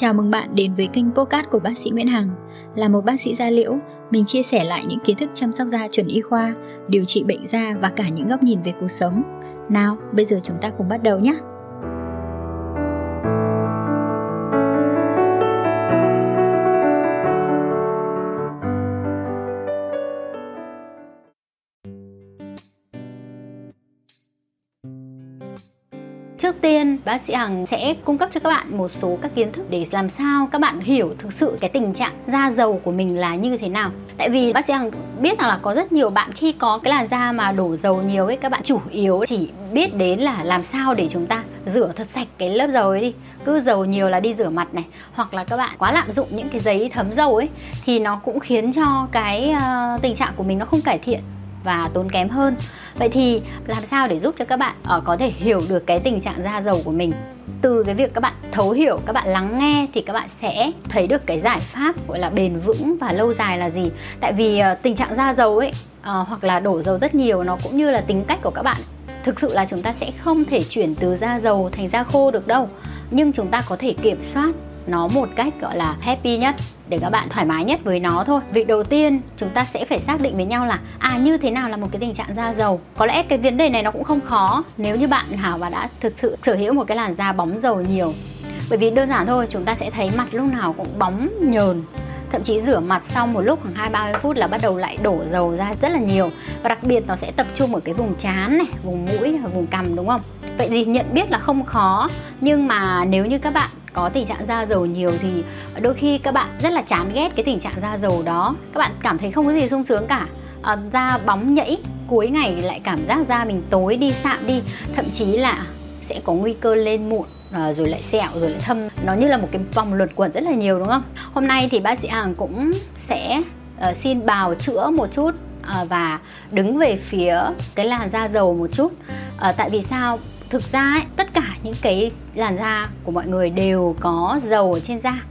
Chào mừng bạn đến với kênh podcast của bác sĩ Nguyễn Hằng. Là một bác sĩ da liễu, mình chia sẻ lại những kiến thức chăm sóc da chuẩn y khoa, điều trị bệnh da và cả những góc nhìn về cuộc sống. Nào, bây giờ chúng ta cùng bắt đầu nhé. Bác sĩ Hằng sẽ cung cấp cho các bạn một số các kiến thức để làm sao các bạn hiểu thực sự cái tình trạng da dầu của mình là như thế nào. Tại vì bác sĩ Hằng biết rằng là có rất nhiều bạn khi có cái làn da mà đổ dầu nhiều ấy, các bạn chủ yếu chỉ biết đến là làm sao để chúng ta rửa thật sạch cái lớp dầu ấy đi. Cứ dầu nhiều là đi rửa mặt này, hoặc là các bạn quá lạm dụng những cái giấy thấm dầu ấy thì nó cũng khiến cho cái uh, tình trạng của mình nó không cải thiện và tốn kém hơn. Vậy thì làm sao để giúp cho các bạn uh, có thể hiểu được cái tình trạng da dầu của mình? Từ cái việc các bạn thấu hiểu các bạn lắng nghe thì các bạn sẽ thấy được cái giải pháp gọi là bền vững và lâu dài là gì. Tại vì uh, tình trạng da dầu ấy uh, hoặc là đổ dầu rất nhiều nó cũng như là tính cách của các bạn. Thực sự là chúng ta sẽ không thể chuyển từ da dầu thành da khô được đâu. Nhưng chúng ta có thể kiểm soát nó một cách gọi là happy nhất để các bạn thoải mái nhất với nó thôi. Việc đầu tiên, chúng ta sẽ phải xác định với nhau là à như thế nào là một cái tình trạng da dầu. Có lẽ cái vấn đề này nó cũng không khó nếu như bạn hảo và đã thực sự sở hữu một cái làn da bóng dầu nhiều. Bởi vì đơn giản thôi, chúng ta sẽ thấy mặt lúc nào cũng bóng nhờn. Thậm chí rửa mặt sau một lúc khoảng hai, ba mươi phút là bắt đầu lại đổ dầu ra rất là nhiều. Và đặc biệt nó sẽ tập trung ở cái vùng trán này, vùng mũi và vùng cằm, đúng không? Vậy thì nhận biết là không khó, nhưng mà nếu như các bạn có tình trạng da dầu nhiều thì đôi khi các bạn rất là chán ghét cái tình trạng da dầu đó. Các bạn cảm thấy không có gì sung sướng cả. À, da bóng nhẫy cuối ngày lại cảm giác da mình tối đi sạm đi. Thậm chí là sẽ có nguy cơ lên mụn à, rồi lại sẹo rồi lại thâm. Nó như là một cái vòng luẩn quẩn rất là nhiều đúng không? Hôm nay thì bác sĩ hàng cũng sẽ uh, xin bào chữa một chút uh, và đứng về phía cái làn da dầu một chút. Uh, tại vì sao? Thực ra ấy, tất cả những cái làn da của mọi người đều có dầu ở trên da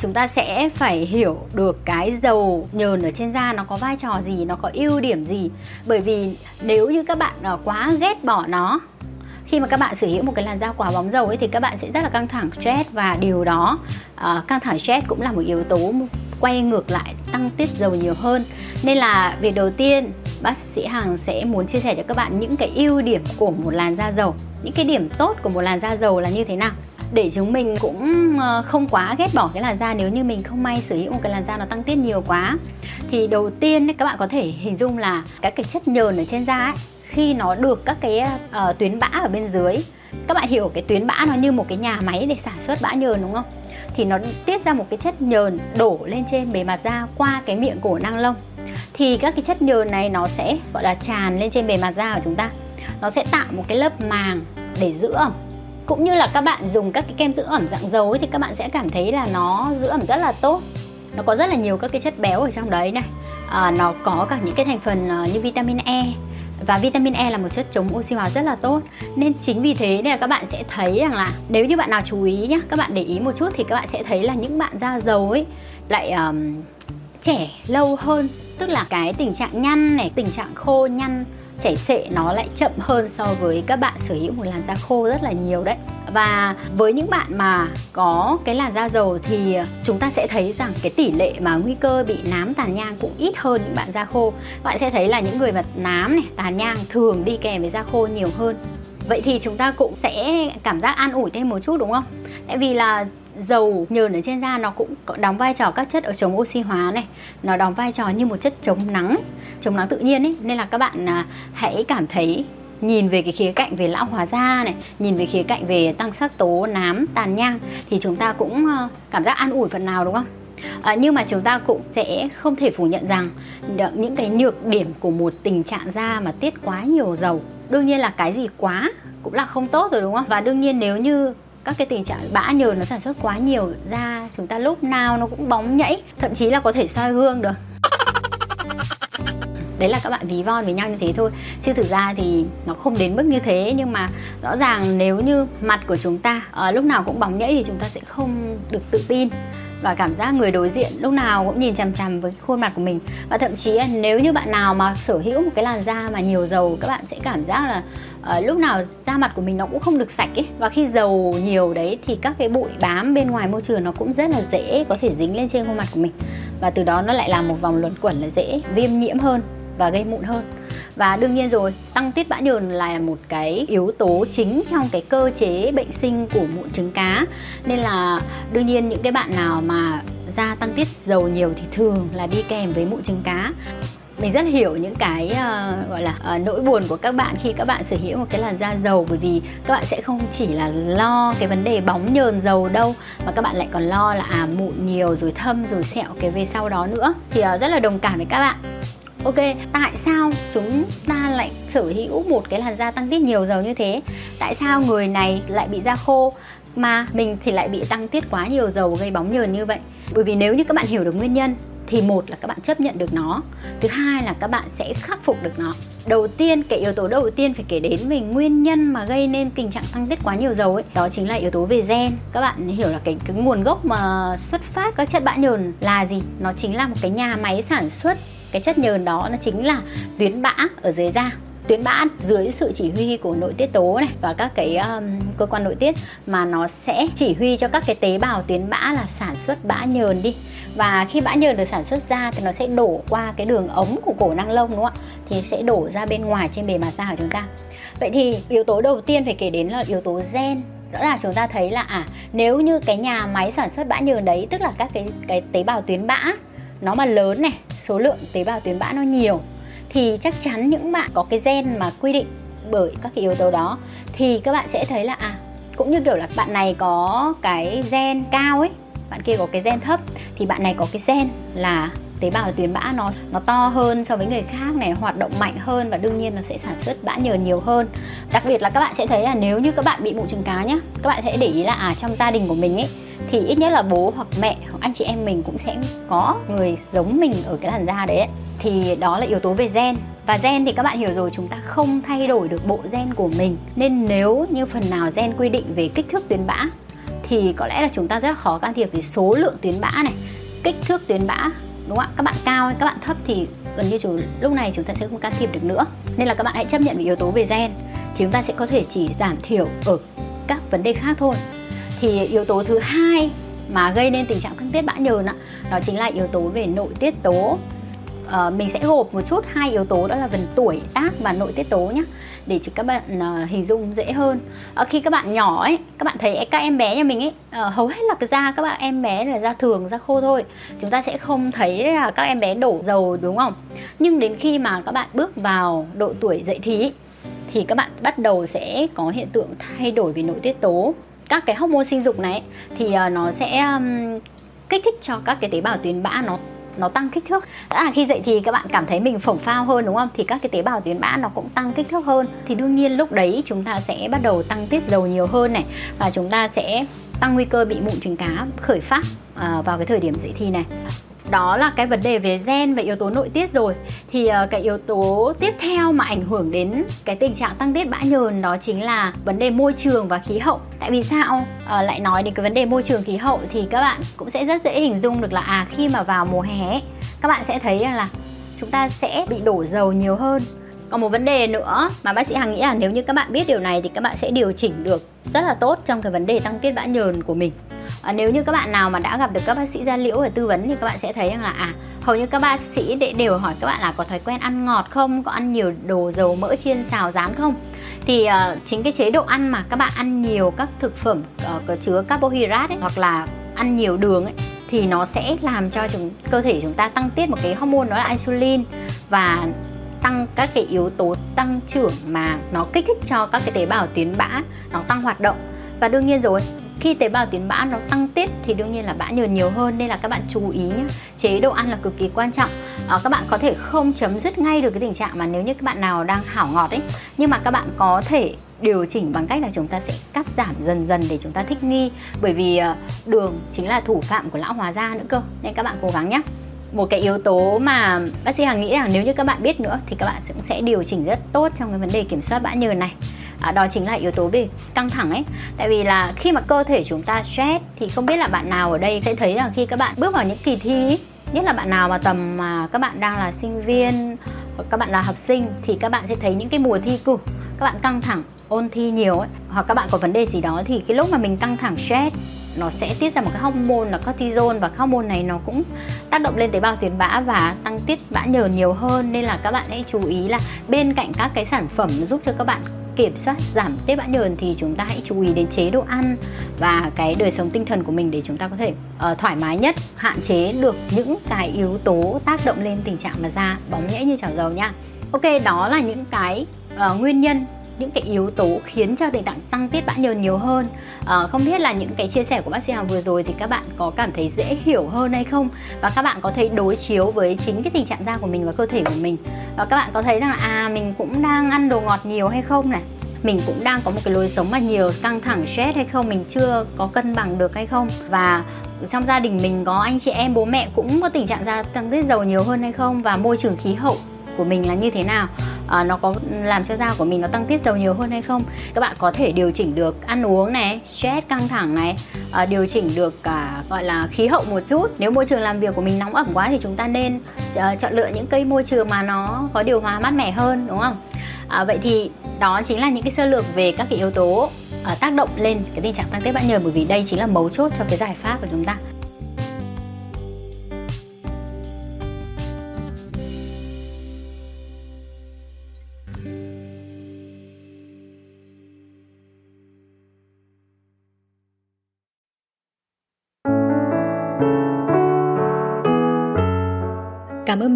chúng ta sẽ phải hiểu được cái dầu nhờn ở trên da nó có vai trò gì nó có ưu điểm gì. Bởi vì nếu như các bạn ờ, quá ghét bỏ nó khi mà các bạn sở hữu một cái làn da quả bóng dầu ấy thì các bạn sẽ rất là căng thẳng stress. Và điều đó uh, căng thẳng stress cũng là một yếu tố quay ngược lại tăng tiết dầu nhiều hơn. Nên là việc đầu tiên bác sĩ Hằng sẽ muốn chia sẻ cho các bạn những cái ưu điểm của một làn da dầu. Những cái điểm tốt của một làn da dầu là như thế nào? Để chúng mình cũng ờ, không quá ghét bỏ cái làn da nếu như mình không may sở hữu một cái làn da nó tăng tiết nhiều quá. Thì đầu tiên các bạn có thể hình dung là các cái chất nhờn ở trên da ấy khi nó được các cái uh, tuyến bã ở bên dưới các bạn hiểu cái tuyến bã nó như một cái nhà máy để sản xuất bã nhờn đúng không? Thì nó tiết ra một cái chất nhờn đổ lên trên bề mặt da qua cái miệng cổ năng lông. Thì các cái chất nhờn này nó sẽ gọi là tràn lên trên bề mặt da của chúng ta. Nó sẽ tạo một cái lớp màng để giữ ẩm cũng như là các bạn dùng các cái kem giữ ẩm dạng dầu ấy, thì các bạn sẽ cảm thấy là nó giữ ẩm rất là tốt. Nó có rất là nhiều các cái chất béo ở trong đấy này. À, nó có cả những cái thành phần ờ, như vitamin E. Và vitamin E là một chất chống oxy hóa rất là tốt. Nên chính vì thế nên là các bạn sẽ thấy rằng là nếu như bạn nào chú ý nhá các bạn để ý một chút thì các bạn sẽ thấy là những bạn da dầu ấy lại um, trẻ lâu hơn. Tức là cái tình trạng nhăn này tình trạng khô nhăn chảy xệ nó lại chậm hơn so với các bạn sở hữu một làn da khô rất là nhiều đấy. Và với những bạn mà có cái làn da dầu thì chúng ta sẽ thấy rằng cái tỷ lệ mà nguy cơ bị nám tàn nhang cũng ít hơn những bạn da khô. Bạn sẽ thấy là những người mà nám này, tàn nhang thường đi kèm với da khô nhiều hơn. Vậy thì chúng ta cũng sẽ cảm giác an ủi thêm một chút, đúng không? Tại vì là dầu nhờn ở trên da nó cũng đóng vai trò các chất ở chống oxy hóa này. Nó đóng vai trò như một chất chống nắng chống nắng tự nhiên ấy. Nên là các bạn à, hãy cảm thấy nhìn về cái khía cạnh về lão hóa da này nhìn về khía cạnh về tăng sắc tố nám tàn nhang thì chúng ta cũng ờ, cảm giác an ủi phần nào đúng không? À, nhưng mà chúng ta cũng sẽ không thể phủ nhận rằng những cái nhược điểm của một tình trạng da mà tiết quá nhiều dầu đương nhiên là cái gì quá cũng là không tốt rồi đúng không? Và đương nhiên nếu như các cái tình trạng bã nhờn nó sản xuất quá nhiều da chúng ta lúc nào nó cũng bóng nhảy thậm chí là có thể soi gương được. Đấy là các bạn ví von với nhau như thế thôi. Chứ thực ra thì nó không đến mức như thế nhưng mà rõ ràng nếu như mặt của chúng ta uh, lúc nào cũng bóng nhảy thì chúng ta sẽ không được tự tin và cảm giác người đối diện lúc nào cũng nhìn chằm chằm với khuôn mặt của mình. Và thậm chí à, nếu như bạn nào mà sở hữu một cái làn da mà nhiều dầu các bạn sẽ cảm giác là uh, lúc nào da mặt của mình nó cũng không được sạch ấy. Và khi dầu nhiều đấy thì các cái bụi bám bên ngoài môi trường nó cũng rất là dễ có thể dính lên trên khuôn mặt của mình. Và từ đó nó lại làm một vòng luẩn quẩn là dễ viêm nhiễm hơn và gây mụn hơn và đương nhiên rồi tăng tiết bã nhờn là một cái yếu tố chính trong cái cơ chế bệnh sinh của mụn trứng cá. Nên là đương nhiên những cái bạn nào mà da tăng tiết dầu nhiều thì thường là đi kèm với mụn trứng cá. Mình rất hiểu những cái uh, gọi là uh, nỗi buồn của các bạn khi các bạn sở hữu một cái làn da dầu. Bởi vì các bạn sẽ không chỉ là lo cái vấn đề bóng nhờn dầu đâu mà các bạn lại còn lo là à mụn nhiều rồi thâm rồi sẹo cái về sau đó nữa. Thì uh, rất là đồng cảm với các bạn ok, tại sao chúng ta lại sở hữu một cái làn da tăng tiết nhiều dầu như thế? Tại sao người này lại bị da khô mà mình thì lại bị tăng tiết quá nhiều dầu gây bóng nhờn như vậy? Bởi vì nếu như các bạn hiểu được nguyên nhân thì một là các bạn chấp nhận được nó, thứ hai là các bạn sẽ khắc phục được nó. Đầu tiên, cái yếu tố đầu tiên phải kể đến về nguyên nhân mà gây nên tình trạng tăng tiết quá nhiều dầu ấy, đó chính là yếu tố về gen. Các bạn hiểu là cái cái nguồn gốc mà xuất phát, các chất bã nhờn là gì? Nó chính là một cái nhà máy sản xuất cái chất nhờn đó nó chính là tuyến bã ở dưới da. Tuyến bã dưới sự chỉ huy của nội tiết tố này và các cái um, cơ quan nội tiết mà nó sẽ chỉ huy cho các cái tế bào tuyến bã là sản xuất bã nhờn đi. Và khi bã nhờn được sản xuất ra thì nó sẽ đổ qua cái đường ống của cổ năng lông đúng không ạ? Thì sẽ đổ ra bên ngoài trên bề mặt da của chúng ta. Vậy thì yếu tố đầu tiên phải kể đến là yếu tố gen. Rõ ràng chúng ta thấy là à nếu như cái nhà máy sản xuất bã nhờn đấy tức là các cái cái tế bào tuyến bã nó mà lớn này số lượng tế bào tuyến bã nó nhiều, thì chắc chắn những bạn có cái gen mà quy định bởi các cái yếu tố đó, thì các bạn sẽ thấy là à cũng như kiểu là bạn này có cái gen cao ấy, bạn kia có cái gen thấp, thì bạn này có cái gen là tế bào tuyến bã nó nó to hơn so với người khác này, hoạt động mạnh hơn và đương nhiên nó sẽ sản xuất bã nhờn nhiều hơn. Đặc biệt là các bạn sẽ thấy là nếu như các bạn bị mụn trứng cá nhá, các bạn sẽ để ý là à trong gia đình của mình ấy, thì ít nhất là bố hoặc mẹ hoặc anh chị em mình cũng sẽ có người giống mình ở cái làn da đấy ấy. thì đó là yếu tố về gen. Và gen thì các bạn hiểu rồi, chúng ta không thay đổi được bộ gen của mình. Nên nếu như phần nào gen quy định về kích thước tuyến bã, thì có lẽ là chúng ta rất là khó can thiệp về số lượng tuyến bã này, kích thước tuyến bã đúng không ạ? Các bạn cao hay các bạn thấp thì gần như chủ lúc này chúng ta sẽ không can thiệp được nữa. Nên là các bạn hãy chấp nhận về yếu tố về gen. Thì chúng ta sẽ có thể chỉ giảm thiểu ở các vấn đề khác thôi. Thì yếu tố thứ hai mà gây nên tình trạng căng tiết bã nhờn ạ đó chính là yếu tố về nội tiết tố. À, mình sẽ gộp một chút hai yếu tố đó là phần tuổi tác và nội tiết tố nhé để cho các bạn uh, hình dung dễ hơn. À, khi các bạn nhỏ ấy các bạn thấy các em bé nhà mình ấy uh, hầu hết là cái da các bạn em bé là da thường da khô thôi. Chúng ta sẽ không thấy là các em bé đổ dầu đúng không? Nhưng đến khi mà các bạn bước vào độ tuổi dậy thì thì các bạn bắt đầu sẽ có hiện tượng thay đổi về nội tiết tố. Các cái hormone sinh dục này thì uh, nó sẽ um, kích thích cho các cái tế bào tuyến bã nó nó tăng kích thước. À khi dậy thì các bạn cảm thấy mình phồng phao hơn đúng không? Thì các cái tế bào tuyến bã nó cũng tăng kích thước hơn. Thì đương nhiên lúc đấy chúng ta sẽ bắt đầu tăng tiết dầu nhiều hơn này và chúng ta sẽ tăng nguy cơ bị mụn trứng cá khởi phát à, vào cái thời điểm dậy thì này đó là cái vấn đề về gen và yếu tố nội tiết rồi. Thì uh, cái yếu tố tiếp theo mà ảnh hưởng đến cái tình trạng tăng tiết bã nhờn đó chính là vấn đề môi trường và khí hậu. Tại vì sao? Uh, lại nói đến cái vấn đề môi trường khí hậu thì các bạn cũng sẽ rất dễ hình dung được là à khi mà vào mùa hè các bạn sẽ thấy là chúng ta sẽ bị đổ dầu nhiều hơn. Còn một vấn đề nữa mà bác sĩ Hằng nghĩ là nếu như các bạn biết điều này thì các bạn sẽ điều chỉnh được rất là tốt trong cái vấn đề tăng tiết bã nhờn của mình à, nếu như các bạn nào mà đã gặp được các bác sĩ da liễu để tư vấn thì các bạn sẽ thấy rằng là à hầu như các bác sĩ đều hỏi các bạn là có thói quen ăn ngọt không? Có ăn nhiều đồ dầu mỡ chiên xào rán không? Thì uh, chính cái chế độ ăn mà các bạn ăn nhiều các thực phẩm uh, có chứa carbohydrate ấy, hoặc là ăn nhiều đường ấy, thì nó sẽ làm cho chúng cơ thể chúng ta tăng tiết một cái hormone đó là insulin và tăng các cái yếu tố tăng trưởng mà nó kích thích cho các cái tế bào tuyến bã nó tăng hoạt động. Và đương nhiên rồi khi tế bào tuyến bã nó tăng tiết thì đương nhiên là bã nhờn nhiều hơn nên là các bạn chú ý nhé chế độ ăn là cực kỳ quan trọng. À, các bạn có thể không chấm dứt ngay được cái tình trạng mà nếu như các bạn nào đang hảo ngọt ấy nhưng mà các bạn có thể điều chỉnh bằng cách là chúng ta sẽ cắt giảm dần dần để chúng ta thích nghi. Bởi vì ờ, đường chính là thủ phạm của lão hóa da nữa cơ nên các bạn cố gắng nhé một cái yếu tố mà bác sĩ Hằng nghĩ là nếu như các bạn biết nữa thì các bạn cũng sẽ điều chỉnh rất tốt trong cái vấn đề kiểm soát bã nhờn này à, đó chính là yếu tố về căng thẳng ấy. Tại vì là khi mà cơ thể chúng ta stress thì không biết là bạn nào ở đây sẽ thấy rằng khi các bạn bước vào những kỳ thi nhất là bạn nào mà tầm mà các bạn đang là sinh viên hoặc các bạn là học sinh thì các bạn sẽ thấy những cái mùa thi cử các bạn căng thẳng ôn thi nhiều ấy. Hoặc các bạn có vấn đề gì đó thì cái lúc mà mình căng thẳng stress nó sẽ tiết ra một cái hormone là cortisol và hormone này nó cũng tác động lên tế bào tuyến bã và tăng tiết bã nhờn nhiều hơn. Nên là các bạn hãy chú ý là bên cạnh các cái sản phẩm giúp cho các bạn kiểm soát giảm tiết bã nhờn thì chúng ta hãy chú ý đến chế độ ăn và cái đời sống tinh thần của mình để chúng ta có thể uh, thoải mái nhất hạn chế được những cái yếu tố tác động lên tình trạng mà da bóng nhẽ như chảo dầu nha. Ok đó là những cái uh, nguyên nhân những cái yếu tố khiến cho tình trạng tăng tiết bã nhờn nhiều hơn à, không biết là những cái chia sẻ của bác sĩ Hằng vừa rồi thì các bạn có cảm thấy dễ hiểu hơn hay không? Và các bạn có thể đối chiếu với chính cái tình trạng da của mình và cơ thể của mình. Và các bạn có thấy rằng là à mình cũng đang ăn đồ ngọt nhiều hay không này? Mình cũng đang có một cái lối sống mà nhiều căng thẳng stress hay không? Mình chưa có cân bằng được hay không? Và trong gia đình mình có anh chị em bố mẹ cũng có tình trạng da tăng tiết dầu nhiều hơn hay không? Và môi trường khí hậu của mình là như thế nào? À, nó có làm cho da của mình nó tăng tiết dầu nhiều hơn hay không? Các bạn có thể điều chỉnh được ăn uống này stress căng thẳng này à, điều chỉnh được cả gọi là khí hậu một chút. Nếu môi trường làm việc của mình nóng ẩm quá thì chúng ta nên uh, chọn lựa những cây môi trường mà nó có điều hòa mát mẻ hơn đúng không? À, vậy thì đó chính là những cái sơ lược về các cái yếu tố uh, tác động lên cái tình trạng tăng tiết bã nhờn bởi vì đây chính là mấu chốt cho cái giải pháp của chúng ta.